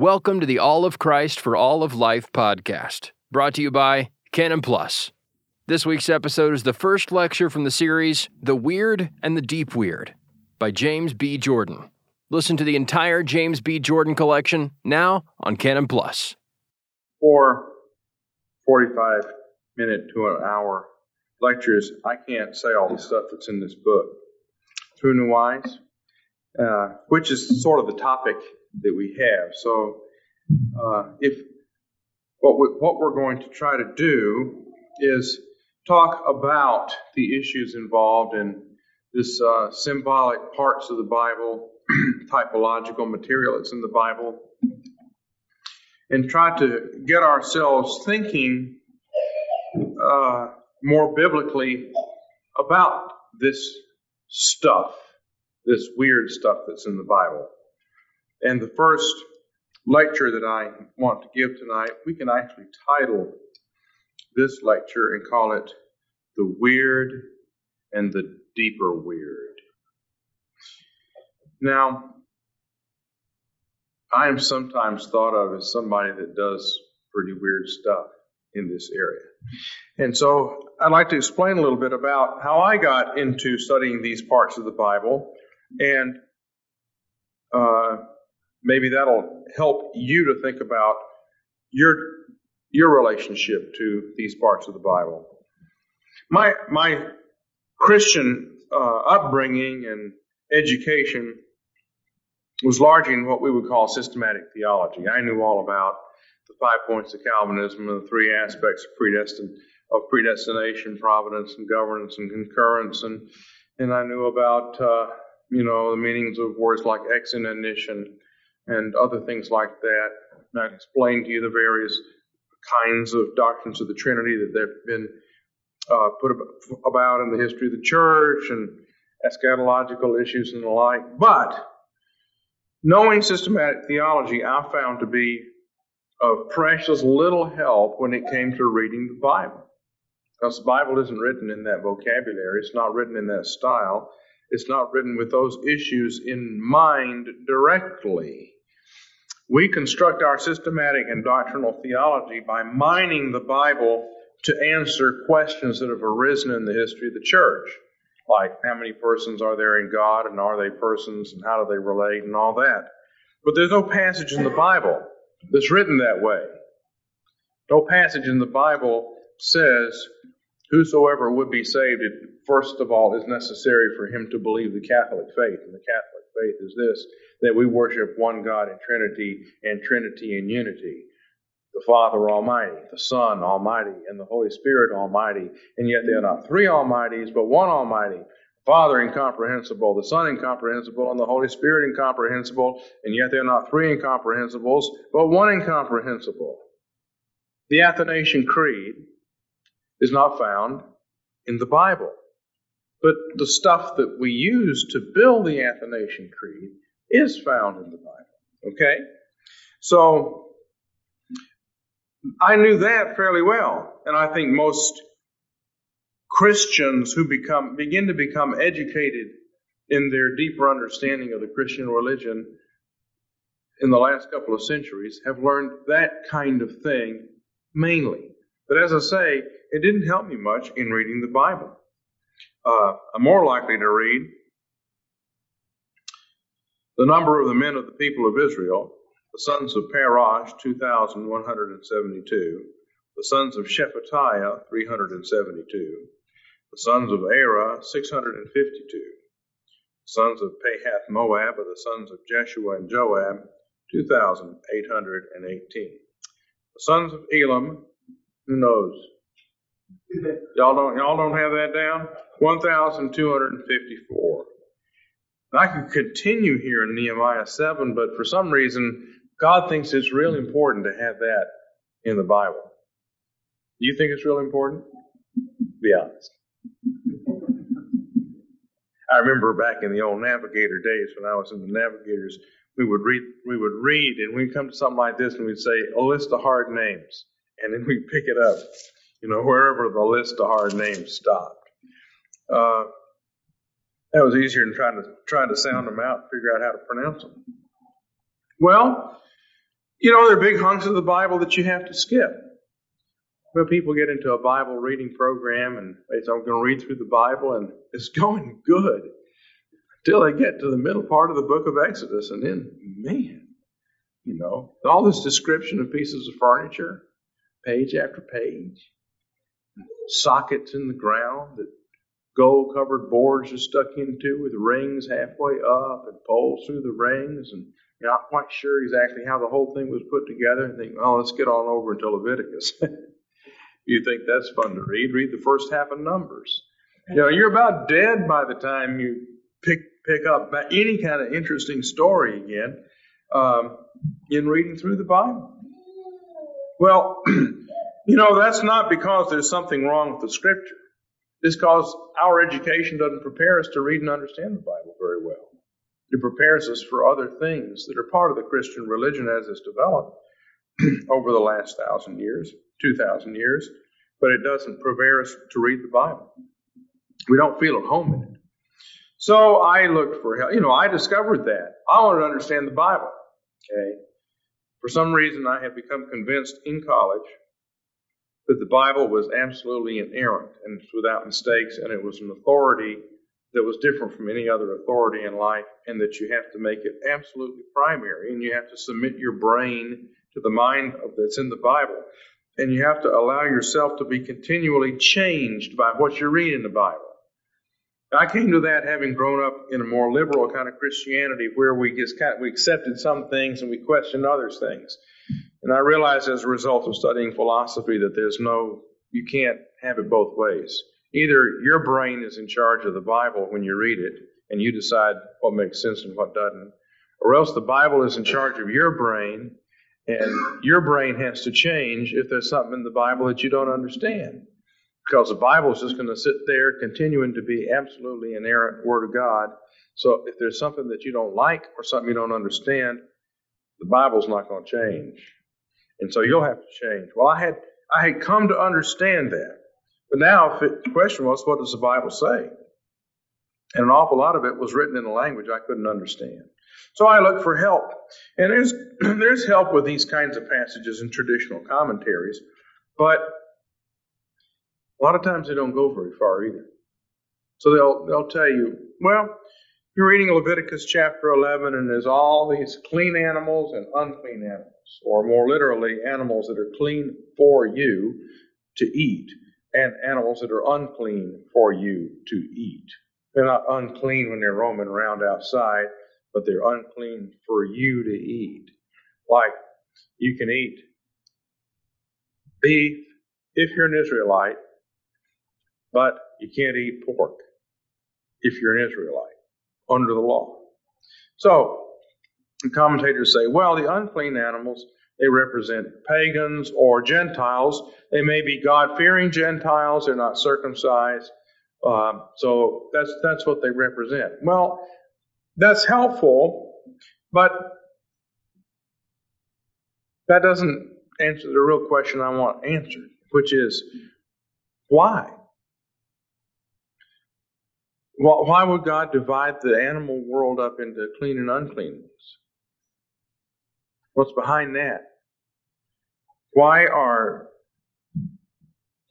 Welcome to the All of Christ for All of Life podcast, brought to you by Canon Plus. This week's episode is the first lecture from the series The Weird and the Deep Weird by James B. Jordan. Listen to the entire James B. Jordan collection now on Canon Plus. For 45 minute to an hour lectures, I can't say all the stuff that's in this book. True and wise, uh, which is sort of the topic that we have. So, uh, if what we, what we're going to try to do is talk about the issues involved in this uh, symbolic parts of the Bible, typological material that's in the Bible, and try to get ourselves thinking uh, more biblically about this stuff, this weird stuff that's in the Bible. And the first lecture that I want to give tonight, we can actually title this lecture and call it The Weird and the Deeper Weird. Now, I am sometimes thought of as somebody that does pretty weird stuff in this area. And so I'd like to explain a little bit about how I got into studying these parts of the Bible and uh, maybe that'll help you to think about your your relationship to these parts of the Bible. My my Christian uh, upbringing and education was largely in what we would call systematic theology. I knew all about the five points of Calvinism and the three aspects of predestin of predestination, providence, and governance and concurrence, and and I knew about uh, you know the meanings of words like ex and and other things like that. And I explained to you the various kinds of doctrines of the Trinity that have been uh, put about in the history of the church and eschatological issues and the like. But knowing systematic theology, I found to be of precious little help when it came to reading the Bible. Because the Bible isn't written in that vocabulary, it's not written in that style, it's not written with those issues in mind directly. We construct our systematic and doctrinal theology by mining the Bible to answer questions that have arisen in the history of the church, like how many persons are there in God and are they persons and how do they relate and all that. But there's no passage in the Bible that's written that way. No passage in the Bible says whosoever would be saved, it first of all is necessary for him to believe the Catholic faith. And the Catholic faith is this that we worship one God in Trinity and Trinity in unity. The Father Almighty, the Son Almighty, and the Holy Spirit Almighty. And yet they are not three Almighties, but one Almighty. Father incomprehensible, the Son incomprehensible, and the Holy Spirit incomprehensible, and yet they're not three incomprehensibles, but one incomprehensible. The Athanasian Creed is not found in the Bible. But the stuff that we use to build the Athanasian Creed is found in the Bible. Okay? So, I knew that fairly well. And I think most Christians who become, begin to become educated in their deeper understanding of the Christian religion in the last couple of centuries have learned that kind of thing mainly. But as I say, it didn't help me much in reading the Bible. Uh, I'm more likely to read the number of the men of the people of Israel, the sons of Parosh, 2,172, the sons of Shephatiah, 372, the sons of Arah, 652, the sons of Pahath Moab, or the sons of Jeshua and Joab, 2,818. The sons of Elam, who knows? Y'all don't y'all don't have that down? 1,254. I could continue here in Nehemiah 7, but for some reason, God thinks it's really important to have that in the Bible. Do you think it's really important? Be honest. I remember back in the old navigator days when I was in the navigators, we would read, we would read, and we'd come to something like this, and we'd say a list of hard names, and then we'd pick it up, you know, wherever the list of hard names stopped. Uh, that was easier than trying to trying to sound them out and figure out how to pronounce them. Well, You know, there are big hunks of the Bible that you have to skip. Well, people get into a Bible reading program and they say, I'm going to read through the Bible, and it's going good until they get to the middle part of the book of Exodus. And then, man, you know, all this description of pieces of furniture, page after page, sockets in the ground that gold covered boards are stuck into with rings halfway up and poles through the rings and you're not quite sure exactly how the whole thing was put together and think, oh, let's get on over into Leviticus. you think that's fun to read, read the first half of Numbers. You know, you're about dead by the time you pick pick up any kind of interesting story again um, in reading through the Bible. Well, you know, that's not because there's something wrong with the Scripture. It's because our education doesn't prepare us to read and understand the Bible very well. It prepares us for other things that are part of the Christian religion as it's developed over the last thousand years, two thousand years, but it doesn't prepare us to read the Bible. We don't feel at home in it. So I looked for help. You know, I discovered that. I wanted to understand the Bible. Okay. For some reason, I had become convinced in college that the Bible was absolutely inerrant and without mistakes, and it was an authority that was different from any other authority in life, and that you have to make it absolutely primary, and you have to submit your brain to the mind that's in the Bible, and you have to allow yourself to be continually changed by what you read in the Bible. I came to that having grown up in a more liberal kind of Christianity, where we just kind of, we accepted some things and we questioned other things. And I realized as a result of studying philosophy that there's no, you can't have it both ways. Either your brain is in charge of the Bible when you read it, and you decide what makes sense and what doesn't, or else the Bible is in charge of your brain, and your brain has to change if there's something in the Bible that you don't understand. Because the Bible is just going to sit there continuing to be absolutely inerrant Word of God. So if there's something that you don't like or something you don't understand, the Bible's not going to change. And so you'll have to change. Well, I had, I had come to understand that. But now the question was, what does the Bible say? And an awful lot of it was written in a language I couldn't understand. So I looked for help. And there's, there's help with these kinds of passages in traditional commentaries. But a lot of times they don't go very far either. So they'll, they'll tell you, well, you're reading Leviticus chapter 11 and there's all these clean animals and unclean animals, or more literally, animals that are clean for you to eat and animals that are unclean for you to eat. They're not unclean when they're roaming around outside, but they're unclean for you to eat. Like you can eat beef if you're an Israelite, but you can't eat pork if you're an Israelite under the law. So, the commentators say, well, the unclean animals they represent pagans or Gentiles. They may be God fearing Gentiles. They're not circumcised. Uh, so that's, that's what they represent. Well, that's helpful, but that doesn't answer the real question I want answered, which is why? Why would God divide the animal world up into clean and unclean ones? What's behind that? Why are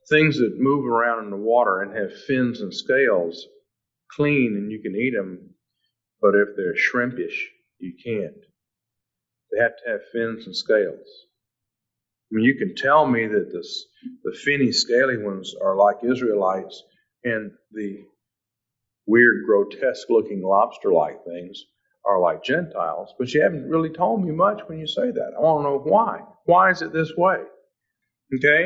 things that move around in the water and have fins and scales clean and you can eat them, but if they're shrimpish, you can't? They have to have fins and scales. I mean, you can tell me that this, the finny, scaly ones are like Israelites, and the weird, grotesque looking lobster like things are like Gentiles, but you haven't really told me much when you say that. I want to know why. Why is it this way? Okay?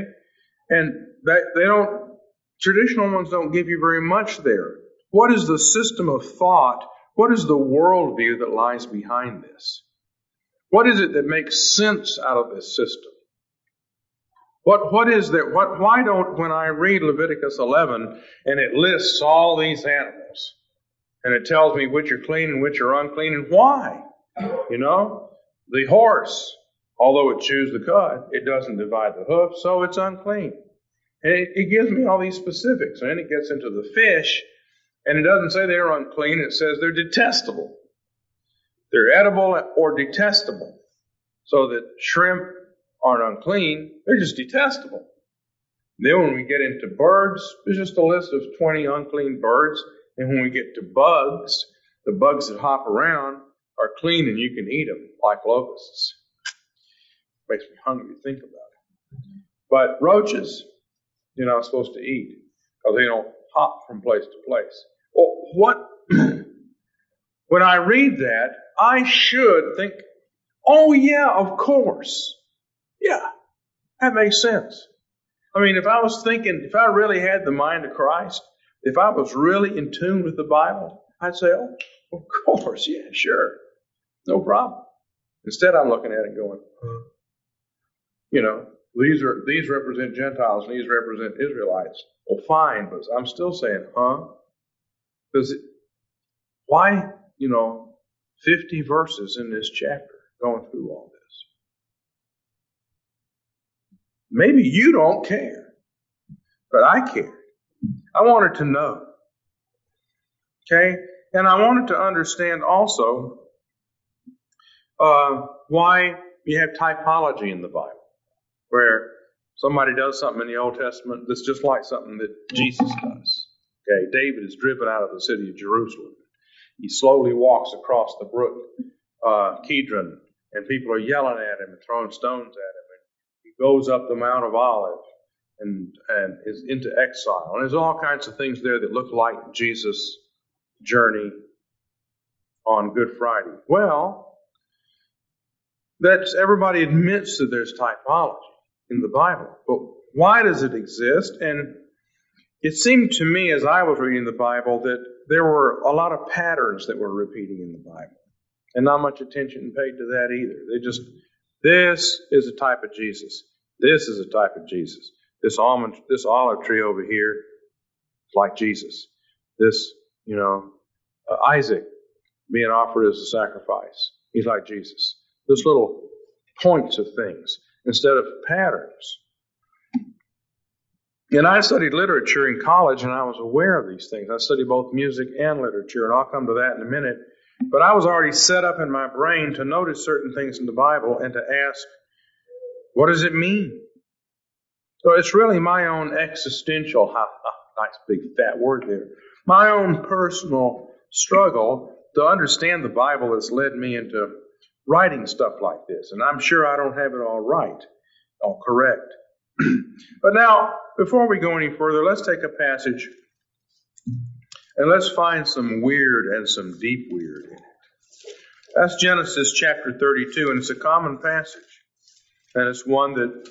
And they, they don't, traditional ones don't give you very much there. What is the system of thought? What is the worldview that lies behind this? What is it that makes sense out of this system? What, what is that? What, why don't, when I read Leviticus 11 and it lists all these animals and it tells me which are clean and which are unclean and why? You know, the horse Although it chews the cud, it doesn't divide the hoof, so it's unclean. And it, it gives me all these specifics. And then it gets into the fish, and it doesn't say they're unclean, it says they're detestable. They're edible or detestable. So that shrimp aren't unclean, they're just detestable. Then when we get into birds, there's just a list of 20 unclean birds. And when we get to bugs, the bugs that hop around are clean and you can eat them like locusts. Makes me hungry to think about it. But roaches, you're not supposed to eat because they don't hop from place to place. Well, what? when I read that, I should think, oh yeah, of course. Yeah, that makes sense. I mean, if I was thinking, if I really had the mind of Christ, if I was really in tune with the Bible, I'd say, oh, of course, yeah, sure. No problem. Instead, I'm looking at it going, you know, these are these represent Gentiles and these represent Israelites. Well, fine, but I'm still saying, huh? Because why, you know, 50 verses in this chapter going through all this? Maybe you don't care, but I care. I wanted to know. Okay? And I wanted to understand also uh, why you have typology in the Bible, where somebody does something in the Old Testament that's just like something that Jesus does. Okay, David is driven out of the city of Jerusalem. He slowly walks across the brook uh, Kidron, and people are yelling at him and throwing stones at him. And he goes up the Mount of Olives and and is into exile. And there's all kinds of things there that look like Jesus' journey on Good Friday. Well, that's everybody admits that there's typology in the Bible. But why does it exist? And it seemed to me as I was reading the Bible that there were a lot of patterns that were repeating in the Bible. And not much attention paid to that either. They just, this is a type of Jesus. This is a type of Jesus. This almond, this olive tree over here is like Jesus. This, you know, uh, Isaac being offered as a sacrifice. He's like Jesus. There's little points of things instead of patterns. And I studied literature in college and I was aware of these things. I studied both music and literature, and I'll come to that in a minute. But I was already set up in my brain to notice certain things in the Bible and to ask, what does it mean? So it's really my own existential, nice big fat word there, my own personal struggle to understand the Bible has led me into writing stuff like this. And I'm sure I don't have it all right, all correct. but now, before we go any further, let's take a passage and let's find some weird and some deep weird in it. That's Genesis chapter 32, and it's a common passage. And it's one that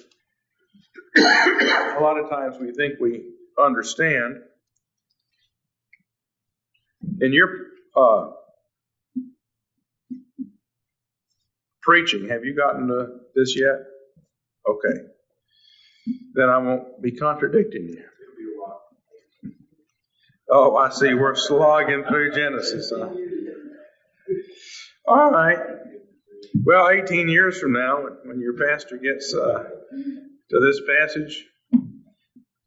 a lot of times we think we understand. In your uh, preaching. Have you gotten to this yet? Okay. Then I won't be contradicting you. Oh, I see. We're slogging through Genesis. Huh? All right. Well, 18 years from now, when your pastor gets uh, to this passage,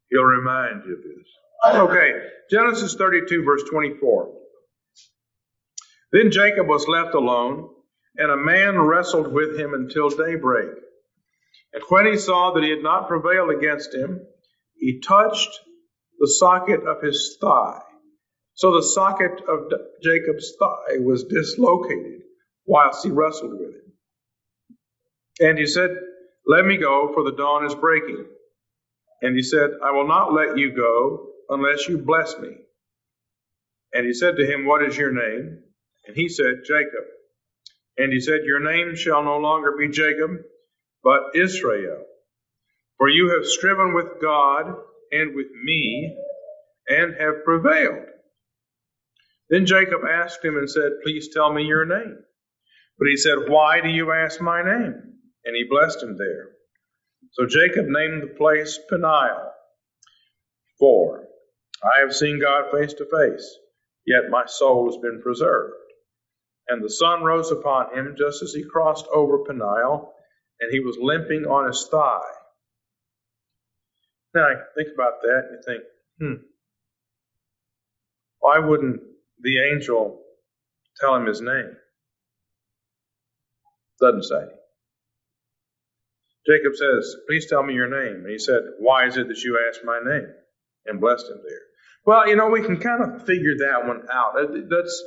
he'll remind you of this. Okay, Genesis 32, verse 24. Then Jacob was left alone and a man wrestled with him until daybreak. And when he saw that he had not prevailed against him, he touched the socket of his thigh. So the socket of Jacob's thigh was dislocated whilst he wrestled with him. And he said, Let me go, for the dawn is breaking. And he said, I will not let you go unless you bless me. And he said to him, What is your name? And he said, Jacob. And he said, Your name shall no longer be Jacob, but Israel. For you have striven with God and with me and have prevailed. Then Jacob asked him and said, Please tell me your name. But he said, Why do you ask my name? And he blessed him there. So Jacob named the place Peniel. For I have seen God face to face, yet my soul has been preserved. And the sun rose upon him just as he crossed over Peniel, and he was limping on his thigh. Now, I think about that and you think, hmm, why wouldn't the angel tell him his name? Doesn't say. Jacob says, Please tell me your name. And he said, Why is it that you ask my name? And blessed him there. Well, you know, we can kind of figure that one out. That's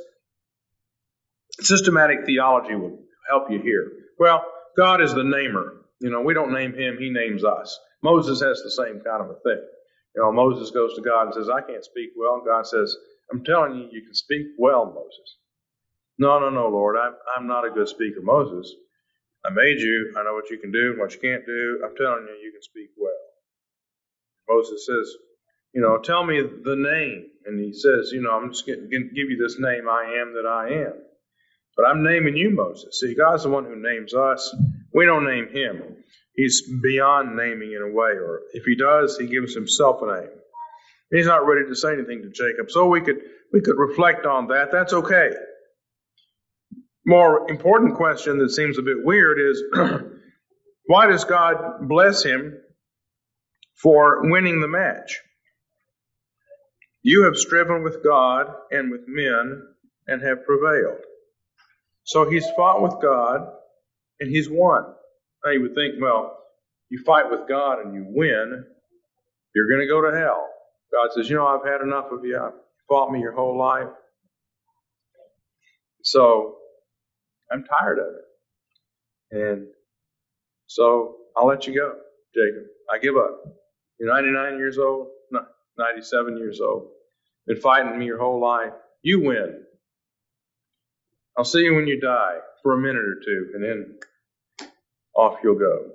systematic theology will help you here. Well, God is the namer. You know, we don't name him, he names us. Moses has the same kind of a thing. You know, Moses goes to God and says, I can't speak well. And God says, I'm telling you, you can speak well, Moses. No, no, no, Lord, I'm, I'm not a good speaker, Moses. I made you. I know what you can do and what you can't do. I'm telling you, you can speak well. Moses says, you know, tell me the name. And he says, you know, I'm just going to give you this name, I am that I am. But I'm naming you Moses. See, God's the one who names us. We don't name him. He's beyond naming in a way, or if he does, he gives himself a name. He's not ready to say anything to Jacob. So we could we could reflect on that. That's okay. More important question that seems a bit weird is why does God bless him for winning the match? You have striven with God and with men and have prevailed. So he's fought with God and he's won. Now you would think, well, you fight with God and you win, you're going to go to hell. God says, you know, I've had enough of you. I've fought me your whole life. So I'm tired of it. And so I'll let you go, Jacob. I give up. You're 99 years old, 97 years old. Been fighting me your whole life. You win. I'll see you when you die for a minute or two, and then off you'll go.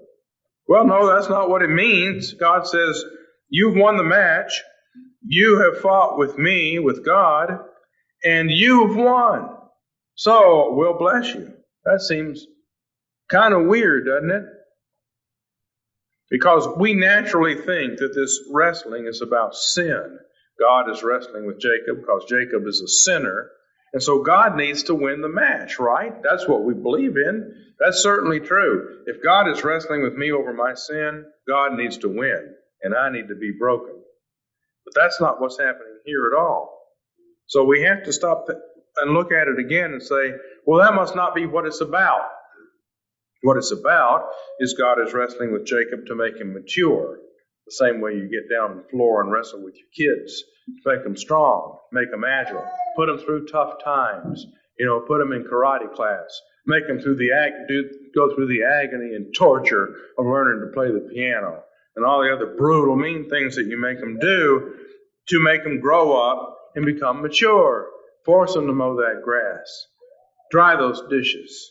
Well, no, that's not what it means. God says, You've won the match. You have fought with me, with God, and you've won. So we'll bless you. That seems kind of weird, doesn't it? Because we naturally think that this wrestling is about sin. God is wrestling with Jacob because Jacob is a sinner. And so God needs to win the match, right? That's what we believe in. That's certainly true. If God is wrestling with me over my sin, God needs to win, and I need to be broken. But that's not what's happening here at all. So we have to stop and look at it again and say, well, that must not be what it's about. What it's about is God is wrestling with Jacob to make him mature. The same way you get down on the floor and wrestle with your kids, to make them strong, make them agile, put them through tough times, you know, put them in karate class, make them through the ag- do, go through the agony and torture of learning to play the piano and all the other brutal, mean things that you make them do to make them grow up and become mature. Force them to mow that grass. Dry those dishes.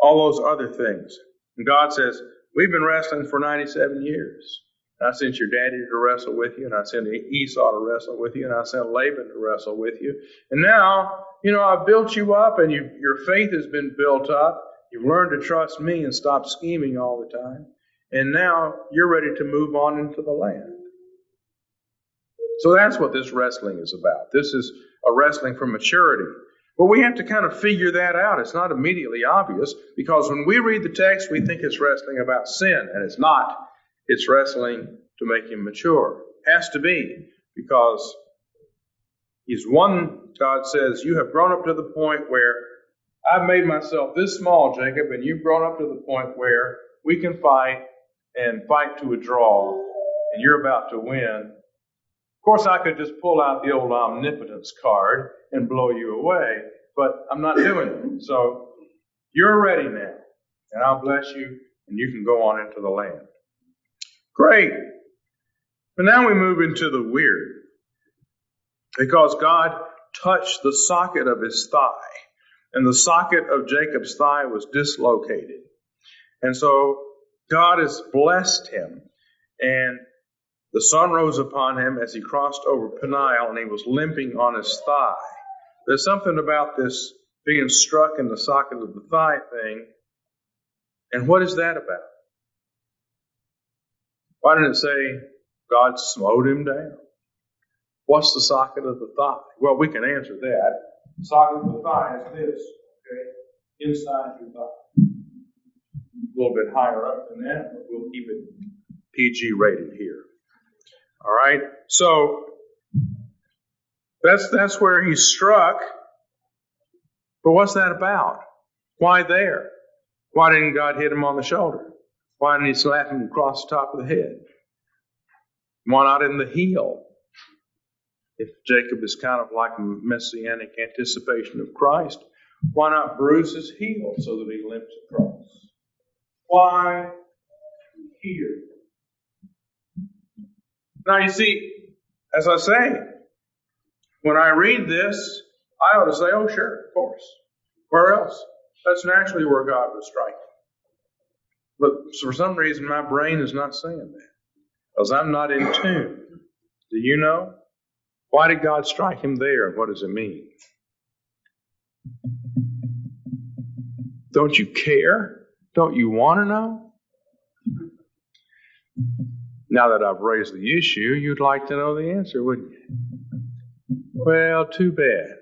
All those other things. And God says, We've been wrestling for 97 years. I sent your daddy to wrestle with you, and I sent Esau to wrestle with you, and I sent Laban to wrestle with you. And now, you know, I've built you up, and you, your faith has been built up. You've learned to trust me and stop scheming all the time. And now you're ready to move on into the land. So that's what this wrestling is about. This is a wrestling for maturity. But we have to kind of figure that out. It's not immediately obvious because when we read the text, we think it's wrestling about sin, and it's not. It's wrestling to make him mature. Has to be because he's won, God says, You have grown up to the point where I've made myself this small, Jacob, and you've grown up to the point where we can fight and fight to a draw, and you're about to win, of course, I could just pull out the old omnipotence card and blow you away, but I'm not doing it. So you're ready now, and I'll bless you, and you can go on into the land. Great. But now we move into the weird. Because God touched the socket of his thigh, and the socket of Jacob's thigh was dislocated. And so God has blessed him, and the sun rose upon him as he crossed over Peniel, and he was limping on his thigh. There's something about this being struck in the socket of the thigh thing. And what is that about? Why didn't it say God smote him down? What's the socket of the thigh? Well, we can answer that. The socket of the thigh is this, okay? Inside your thigh. A little bit higher up than that, but we'll keep it PG rated here. All right. So that's that's where he struck. But what's that about? Why there? Why didn't God hit him on the shoulder? Why didn't he slap him across the top of the head? Why not in the heel? If Jacob is kind of like a messianic anticipation of Christ, why not bruise his heel so that he limps across? Why here? Now you see, as I say, when I read this, I ought to say, oh sure, of course. Where else? That's naturally where God would strike. But for some reason, my brain is not saying that because I'm not in tune. Do you know? Why did God strike him there? What does it mean? Don't you care? Don't you want to know? Now that I've raised the issue, you'd like to know the answer, wouldn't you? Well, too bad.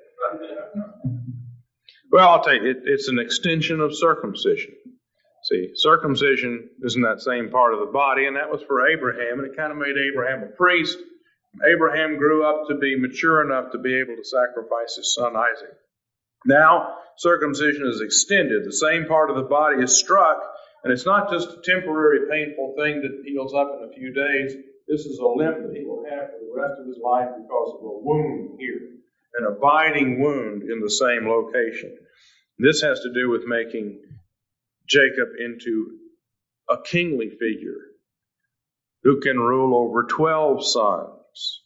Well, I'll tell you, it, it's an extension of circumcision. See, circumcision is in that same part of the body, and that was for Abraham, and it kind of made Abraham a priest. Abraham grew up to be mature enough to be able to sacrifice his son Isaac. Now, circumcision is extended. The same part of the body is struck, and it's not just a temporary painful thing that heals up in a few days. This is a limp that he will have for the rest of his life because of a wound here, an abiding wound in the same location. This has to do with making Jacob into a kingly figure who can rule over 12 sons,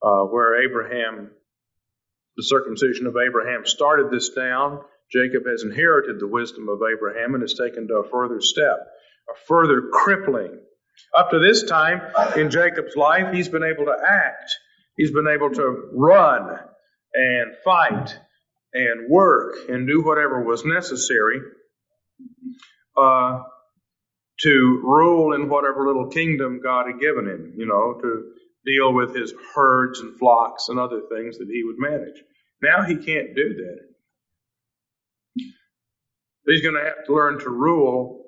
uh, where Abraham, the circumcision of Abraham started this down. Jacob has inherited the wisdom of Abraham and has taken to a further step, a further crippling. Up to this time in Jacob's life, he's been able to act. He's been able to run and fight and work and do whatever was necessary uh, to rule in whatever little kingdom God had given him, you know, to deal with his herds and flocks and other things that he would manage. Now he can't do that. He's going to have to learn to rule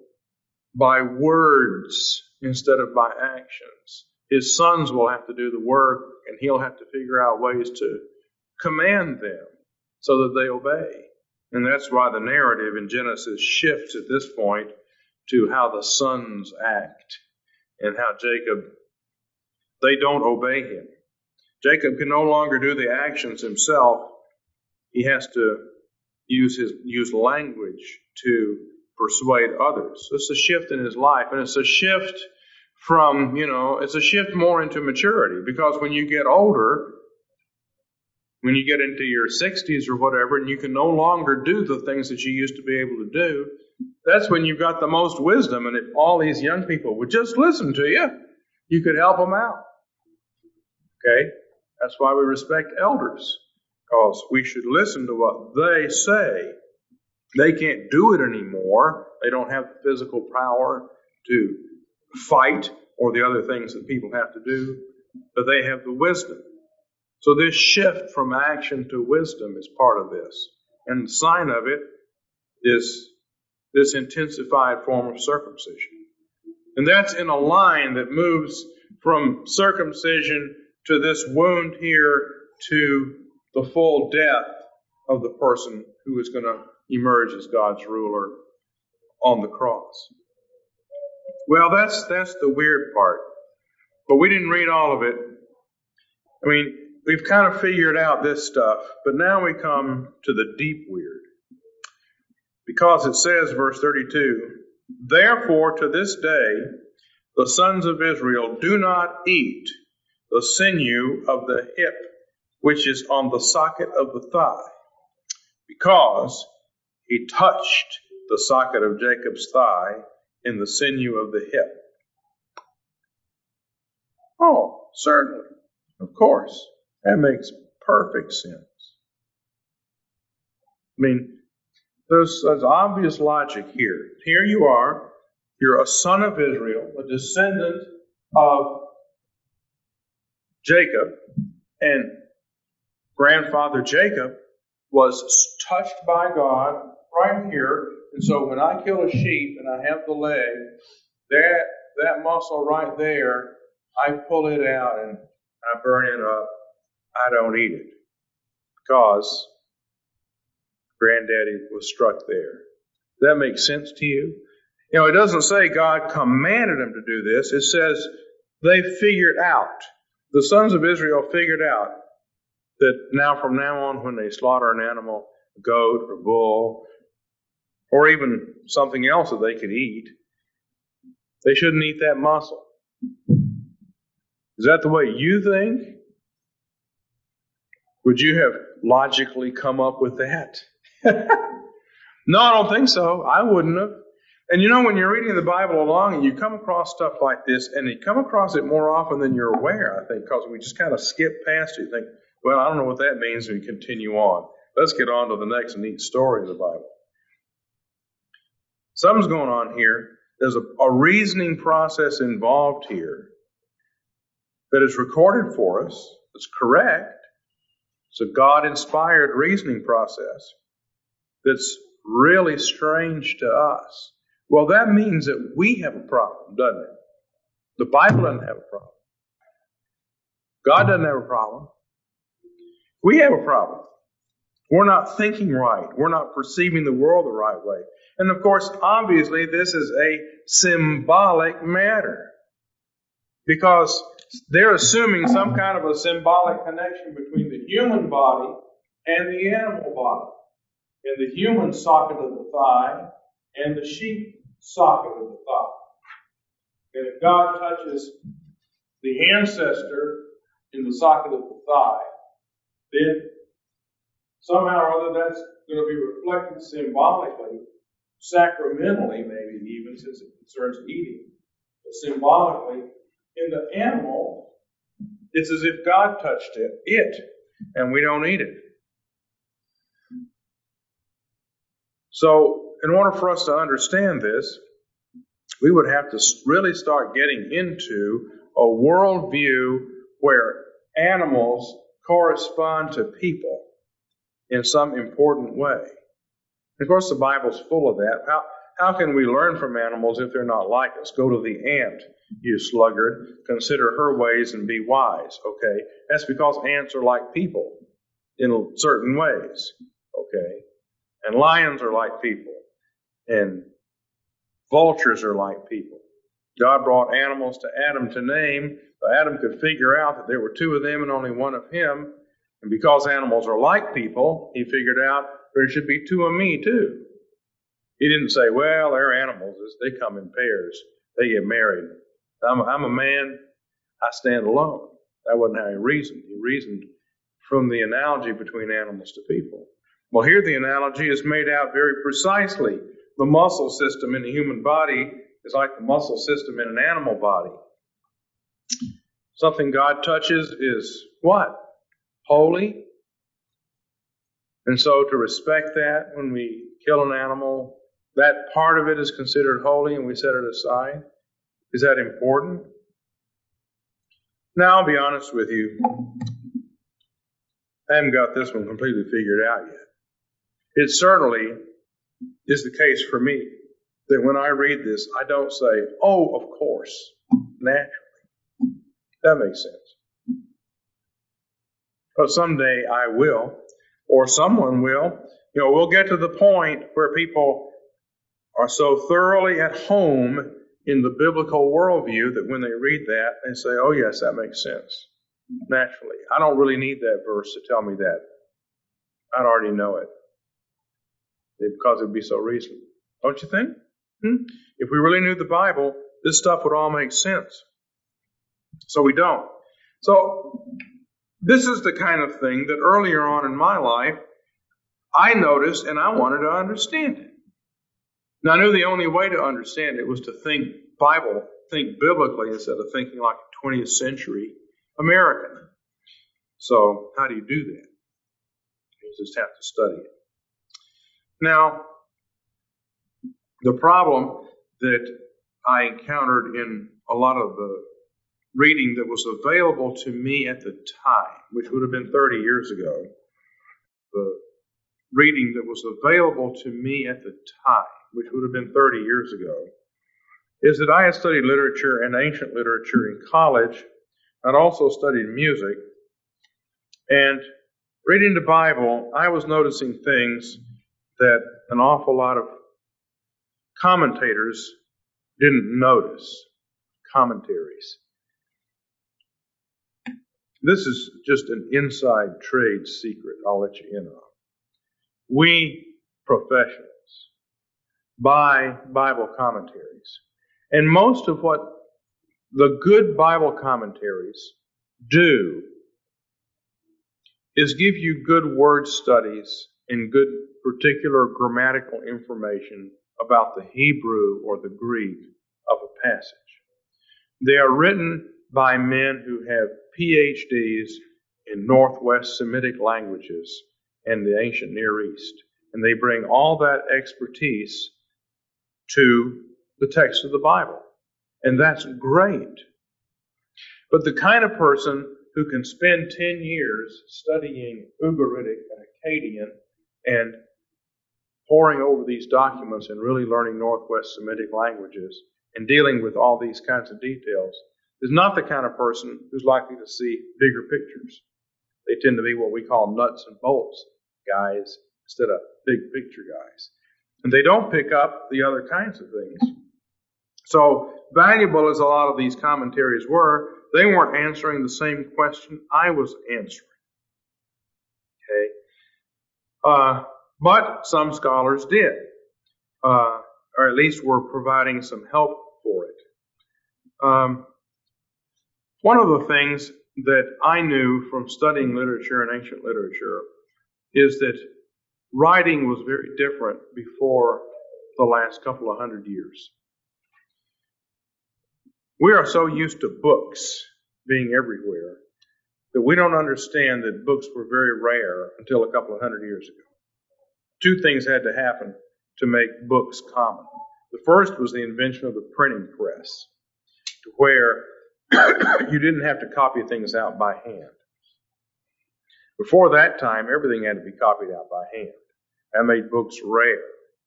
by words instead of by actions. His sons will have to do the work and he'll have to figure out ways to command them so that they obey. And that's why the narrative in Genesis shifts at this point to how the sons act and how Jacob, they don't obey him. Jacob can no longer do the actions himself. He has to use his, use language to persuade others. It's a shift in his life and it's a shift from, you know, it's a shift more into maturity because when you get older, when you get into your 60s or whatever and you can no longer do the things that you used to be able to do, that's when you've got the most wisdom. And if all these young people would just listen to you, you could help them out. Okay? That's why we respect elders, because we should listen to what they say. They can't do it anymore. They don't have the physical power to fight or the other things that people have to do, but they have the wisdom. So this shift from action to wisdom is part of this. And the sign of it is this intensified form of circumcision. And that's in a line that moves from circumcision to this wound here to the full death of the person who is going to emerge as God's ruler on the cross. Well, that's, that's the weird part. But we didn't read all of it. I mean, we've kind of figured out this stuff, but now we come to the deep weird. Because it says, verse 32, Therefore to this day the sons of Israel do not eat the sinew of the hip, which is on the socket of the thigh, because he touched the socket of Jacob's thigh in the sinew of the hip. Oh, certainly, of course. That makes perfect sense. I mean, there's, there's obvious logic here. Here you are, you're a son of Israel, a descendant of Jacob, and grandfather Jacob was touched by God right here. And so when I kill a sheep and I have the leg, that that muscle right there, I pull it out and I burn it up I don't eat it because granddaddy was struck there. Does that make sense to you? You know, it doesn't say God commanded them to do this. It says they figured out. The sons of Israel figured out that now from now on when they slaughter an animal, a goat or bull, or even something else that they could eat, they shouldn't eat that muscle. Is that the way you think? Would you have logically come up with that? no, I don't think so. I wouldn't have. And you know, when you're reading the Bible along and you come across stuff like this, and you come across it more often than you're aware, I think, because we just kind of skip past it. You think, well, I don't know what that means, we continue on. Let's get on to the next neat story of the Bible. Something's going on here. There's a, a reasoning process involved here that is recorded for us, that's correct. It's a God inspired reasoning process that's really strange to us. Well, that means that we have a problem, doesn't it? The Bible doesn't have a problem. God doesn't have a problem. We have a problem. We're not thinking right. We're not perceiving the world the right way. And of course, obviously, this is a symbolic matter. Because they're assuming some kind of a symbolic connection between the human body and the animal body. And the human socket of the thigh and the sheep socket of the thigh. And if God touches the ancestor in the socket of the thigh, then somehow or other that's going to be reflected symbolically, sacramentally maybe even, since it concerns eating, but symbolically in the animal, it's as if God touched it, it, and we don't eat it. So in order for us to understand this, we would have to really start getting into a worldview where animals correspond to people in some important way. Of course, the Bible's full of that. How, how can we learn from animals if they're not like us? Go to the ant, you sluggard. Consider her ways and be wise. Okay? That's because ants are like people in certain ways. Okay? And lions are like people and vultures are like people. God brought animals to Adam to name, Adam could figure out that there were two of them and only one of him. And because animals are like people, he figured out there should be two of me too. He didn't say, well, they're animals. They come in pairs. They get married. I'm I'm a man. I stand alone. That wasn't how he reasoned. He reasoned from the analogy between animals to people. Well, here the analogy is made out very precisely the muscle system in the human body is like the muscle system in an animal body. Something God touches is what? Holy. And so to respect that when we kill an animal, that part of it is considered holy and we set it aside. Is that important? Now, I'll be honest with you. I haven't got this one completely figured out yet. It certainly is the case for me that when I read this, I don't say, oh, of course, naturally. That makes sense. But someday I will, or someone will. You know, we'll get to the point where people are so thoroughly at home in the biblical worldview that when they read that, they say, oh, yes, that makes sense. Naturally. I don't really need that verse to tell me that. I'd already know it because it would be so reasonable. Don't you think? Hmm? If we really knew the Bible, this stuff would all make sense. So we don't. So this is the kind of thing that earlier on in my life, I noticed and I wanted to understand it. Now I knew the only way to understand it was to think Bible, think biblically instead of thinking like a 20th century American. So how do you do that? You just have to study it. Now, the problem that I encountered in a lot of the reading that was available to me at the time, which would have been 30 years ago, the reading that was available to me at the time, which would have been 30 years ago, is that I had studied literature and ancient literature in college. I'd also studied music. And reading the Bible, I was noticing things that an awful lot of commentators didn't notice. Commentaries. This is just an inside trade secret I'll let you in on. We professionals buy Bible commentaries. And most of what the good Bible commentaries do is give you good word studies and good particular grammatical information about the Hebrew or the Greek of a passage. They are written by men who have PhDs in Northwest Semitic languages and the ancient Near East. And they bring all that expertise to the text of the Bible. And that's great. But the kind of person who can spend 10 years studying Ugaritic and Akkadian and poring over these documents and really learning Northwest Semitic languages and dealing with all these kinds of details is not the kind of person who's likely to see bigger pictures. They tend to be what we call nuts and bolts guys instead of big picture guys. And they don't pick up the other kinds of things. So valuable as a lot of these commentaries were, they weren't answering the same question I was answering. Okay. Uh, but some scholars did, uh, or at least were providing some help for it. Um, one of the things that I knew from studying literature and ancient literature is that writing was very different before the last couple of hundred years. We are so used to books being everywhere that we don't understand that books were very rare until a couple of hundred years ago. Two things had to happen to make books common. The first was the invention of the printing press, to where you didn't have to copy things out by hand. Before that time, everything had to be copied out by hand. That made books rare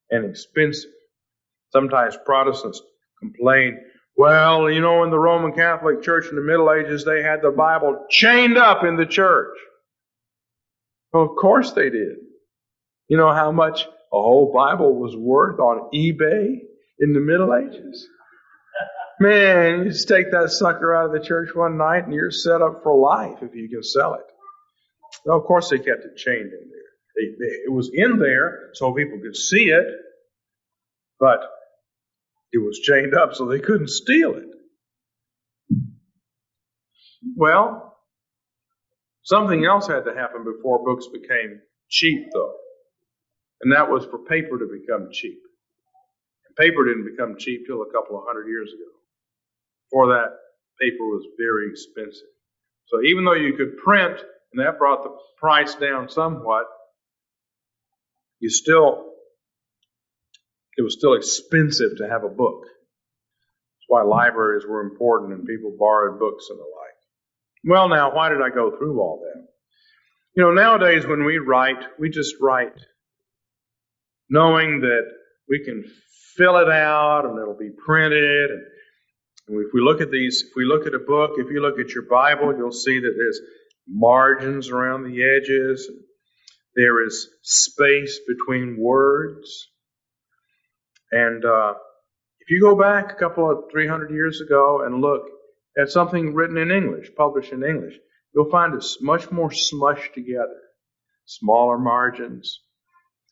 and expensive. Sometimes Protestants complain, well, you know, in the Roman Catholic Church in the Middle Ages, they had the Bible chained up in the church. Well, of course they did. You know how much a whole Bible was worth on eBay in the Middle Ages? Man, you just take that sucker out of the church one night and you're set up for life if you can sell it. Well, of course they kept it chained in there. They, they, it was in there so people could see it, but it was chained up so they couldn't steal it. Well, something else had to happen before books became cheap though. And that was for paper to become cheap. And paper didn't become cheap till a couple of hundred years ago. Before that, paper was very expensive. So even though you could print, and that brought the price down somewhat, you still, it was still expensive to have a book. That's why libraries were important and people borrowed books and the like. Well, now, why did I go through all that? You know, nowadays when we write, we just write knowing that we can fill it out and it'll be printed and if we look at these, if we look at a book, if you look at your Bible, you'll see that there's margins around the edges. There is space between words. And uh, if you go back a couple of 300 years ago and look at something written in English, published in English, you'll find it's much more smushed together. Smaller margins.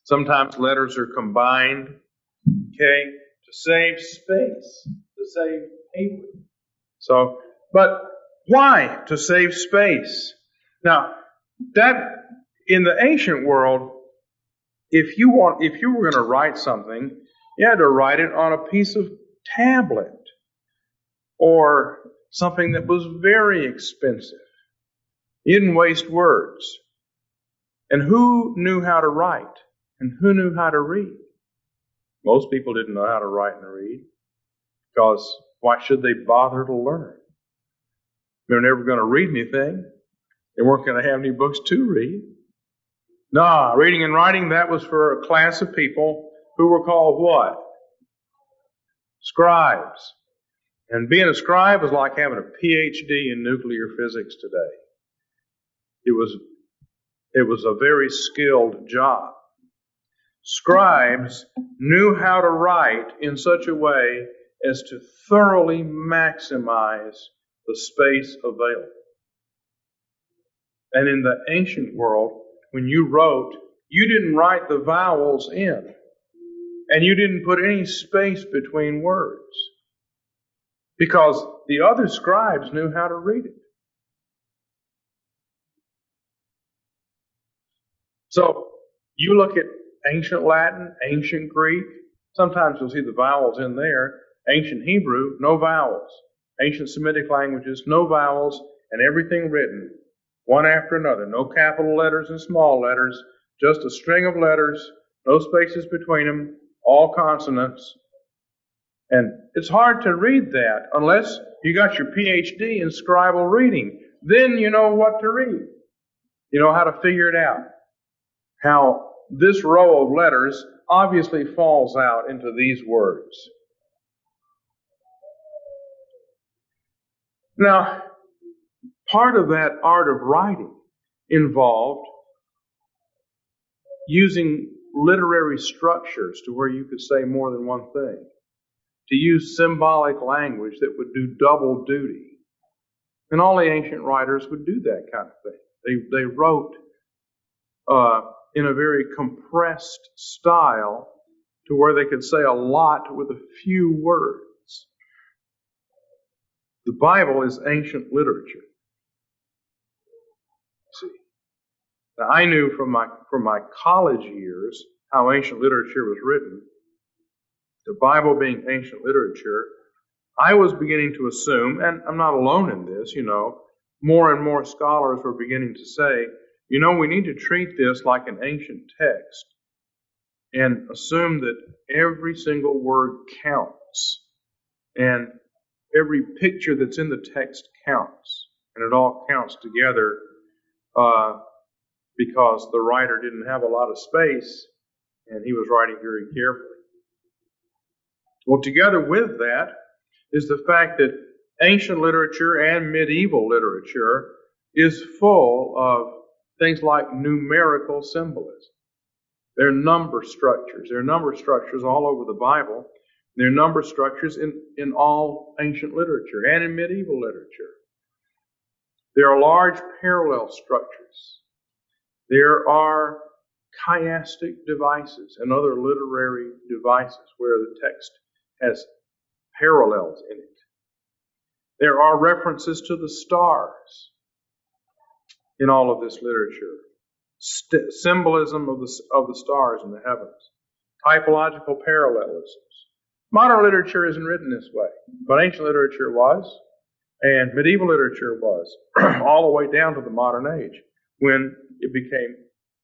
Sometimes letters are combined, okay, to save space, to save paper. So, but why? To save space. Now, that, in the ancient world, if you want, if you were going to write something, you had to write it on a piece of tablet or something that was very expensive. You didn't waste words. And who knew how to write? And who knew how to read? Most people didn't know how to write and read because why should they bother to learn? They're never going to read anything. They weren't going to have any books to read. Nah, reading and writing, that was for a class of people who were called what? Scribes. And being a scribe was like having a PhD in nuclear physics today. It was, it was a very skilled job. scribes knew how to write in such a way as to thoroughly maximize the space available. And in the ancient world, when you wrote, you didn't write the vowels in, and you didn't put any space between words because the other scribes knew how to read it. So you look at ancient Latin, ancient Greek, sometimes you'll see the vowels in there. Ancient Hebrew, no vowels. Ancient Semitic languages, no vowels, and everything written one after another. No capital letters and small letters, just a string of letters, no spaces between them, all consonants. And it's hard to read that unless you got your PhD in scribal reading. Then you know what to read. You know how to figure it out. How this row of letters obviously falls out into these words. Now, part of that art of writing involved using literary structures to where you could say more than one thing, to use symbolic language that would do double duty. And all the ancient writers would do that kind of thing. They, they wrote uh, in a very compressed style to where they could say a lot with a few words. The Bible is ancient literature. See, now I knew from my from my college years how ancient literature was written. The Bible being ancient literature, I was beginning to assume, and I'm not alone in this, you know, more and more scholars were beginning to say you know, we need to treat this like an ancient text and assume that every single word counts and every picture that's in the text counts and it all counts together uh, because the writer didn't have a lot of space and he was writing very carefully. Well, together with that is the fact that ancient literature and medieval literature is full of things like numerical symbolism. There are number structures. There are number structures all over the Bible. There are number structures in, in all ancient literature and in medieval literature. There are large parallel structures. There are chiastic devices and other literary devices where the text has parallels in it. There are references to the stars in all of this literature. St- symbolism of the, of the stars in the heavens. Typological parallelisms. Modern literature isn't written this way, but ancient literature was, and medieval literature was, all the way down to the modern age, when it became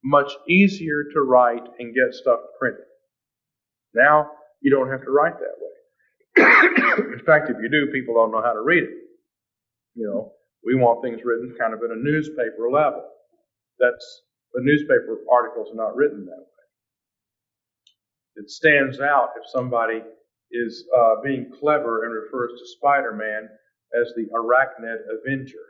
much easier to write and get stuff printed. Now, you don't have to write that way. in fact, if you do, people don't know how to read it. You know, we want things written kind of at a newspaper level. That's the newspaper articles are not written that way. It stands out if somebody is uh, being clever and refers to Spider-Man as the Arachnid Avenger.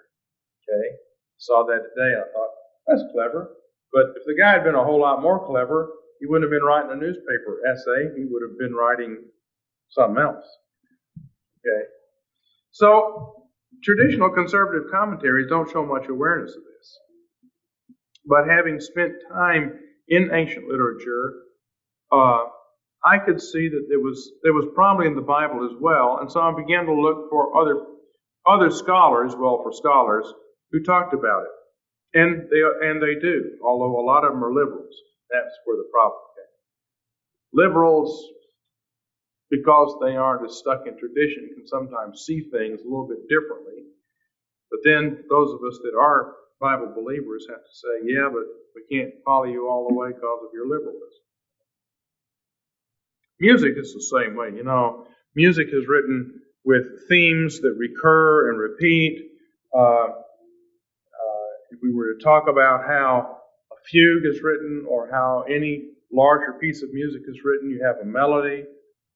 Okay, saw that today. I thought that's clever. But if the guy had been a whole lot more clever, he wouldn't have been writing a newspaper essay. He would have been writing something else. Okay, so Traditional conservative commentaries don't show much awareness of this. But having spent time in ancient literature, uh, I could see that there was there was probably in the Bible as well, and so I began to look for other other scholars, well, for scholars who talked about it, and they and they do. Although a lot of them are liberals, that's where the problem came. Liberals because they aren't as stuck in tradition, can sometimes see things a little bit differently. But then those of us that are Bible believers have to say, yeah, but we can't follow you all the way because of your liberalism. Music is the same way. You know, music is written with themes that recur and repeat. Uh, uh, if we were to talk about how a fugue is written or how any larger piece of music is written, you have a melody,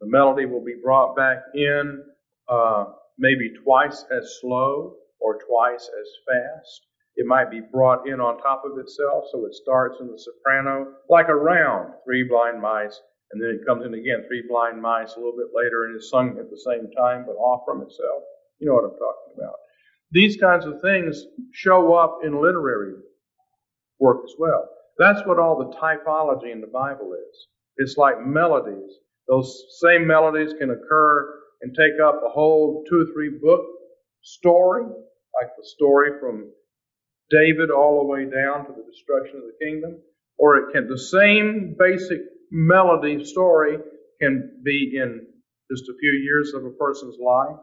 the melody will be brought back in uh, maybe twice as slow or twice as fast. It might be brought in on top of itself, so it starts in the soprano like a round, three blind mice, and then it comes in again, three blind mice a little bit later, and is sung at the same time, but off from itself. You know what I'm talking about. These kinds of things show up in literary work as well. That's what all the typology in the Bible is. It's like melodies. Those same melodies can occur and take up a whole two or three book story, like the story from David all the way down to the destruction of the kingdom, or it can the same basic melody story can be in just a few years of a person's life.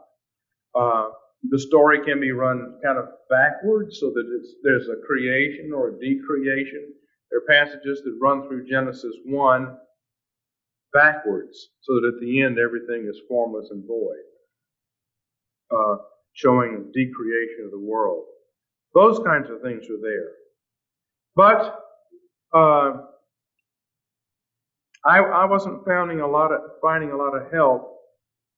Uh, the story can be run kind of backwards so that there's a creation or a decreation. There are passages that run through Genesis 1 backwards so that at the end everything is formless and void, uh, showing decreation of the world. Those kinds of things are there. But uh, I, I wasn't finding a lot of finding a lot of help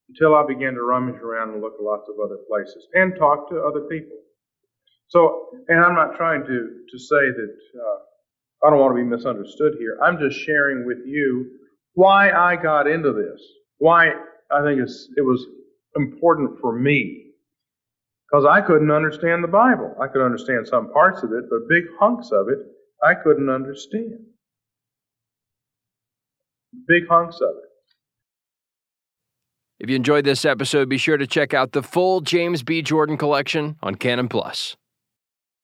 until I began to rummage around and look at lots of other places and talk to other people. So, and I'm not trying to to say that uh, I don't want to be misunderstood here. I'm just sharing with you why I got into this. Why I think it's, it was important for me. Because I couldn't understand the Bible. I could understand some parts of it, but big hunks of it I couldn't understand. Big hunks of it. If you enjoyed this episode, be sure to check out the full James B. Jordan collection on Canon Plus.